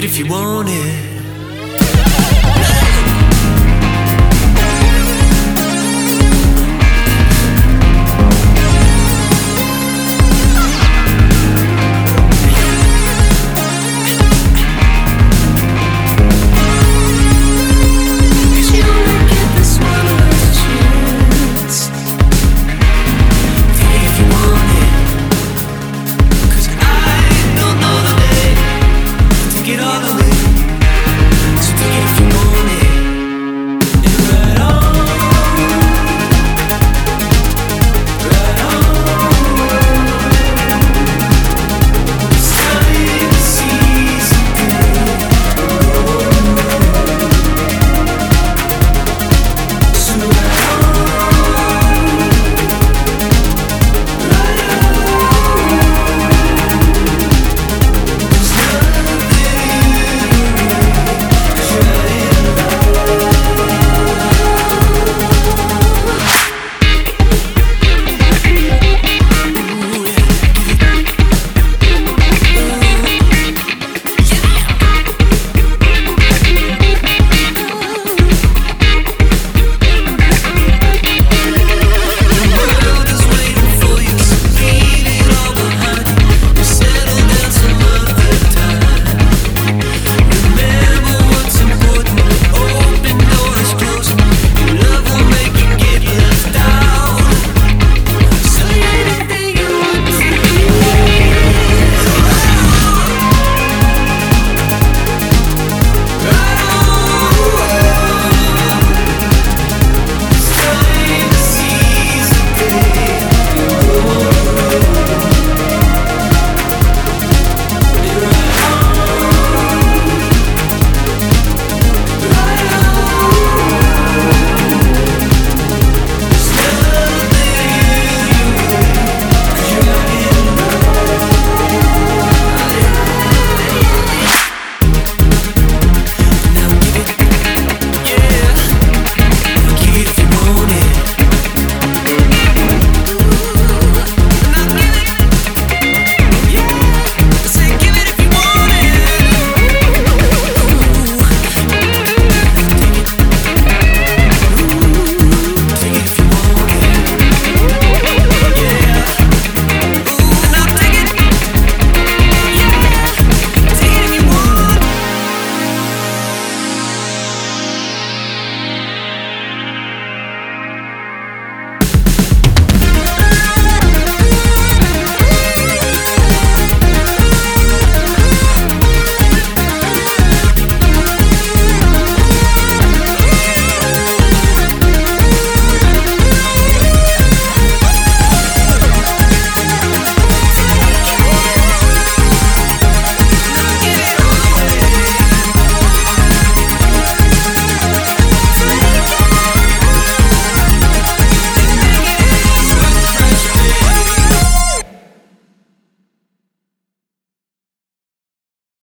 it if you want it. It's know.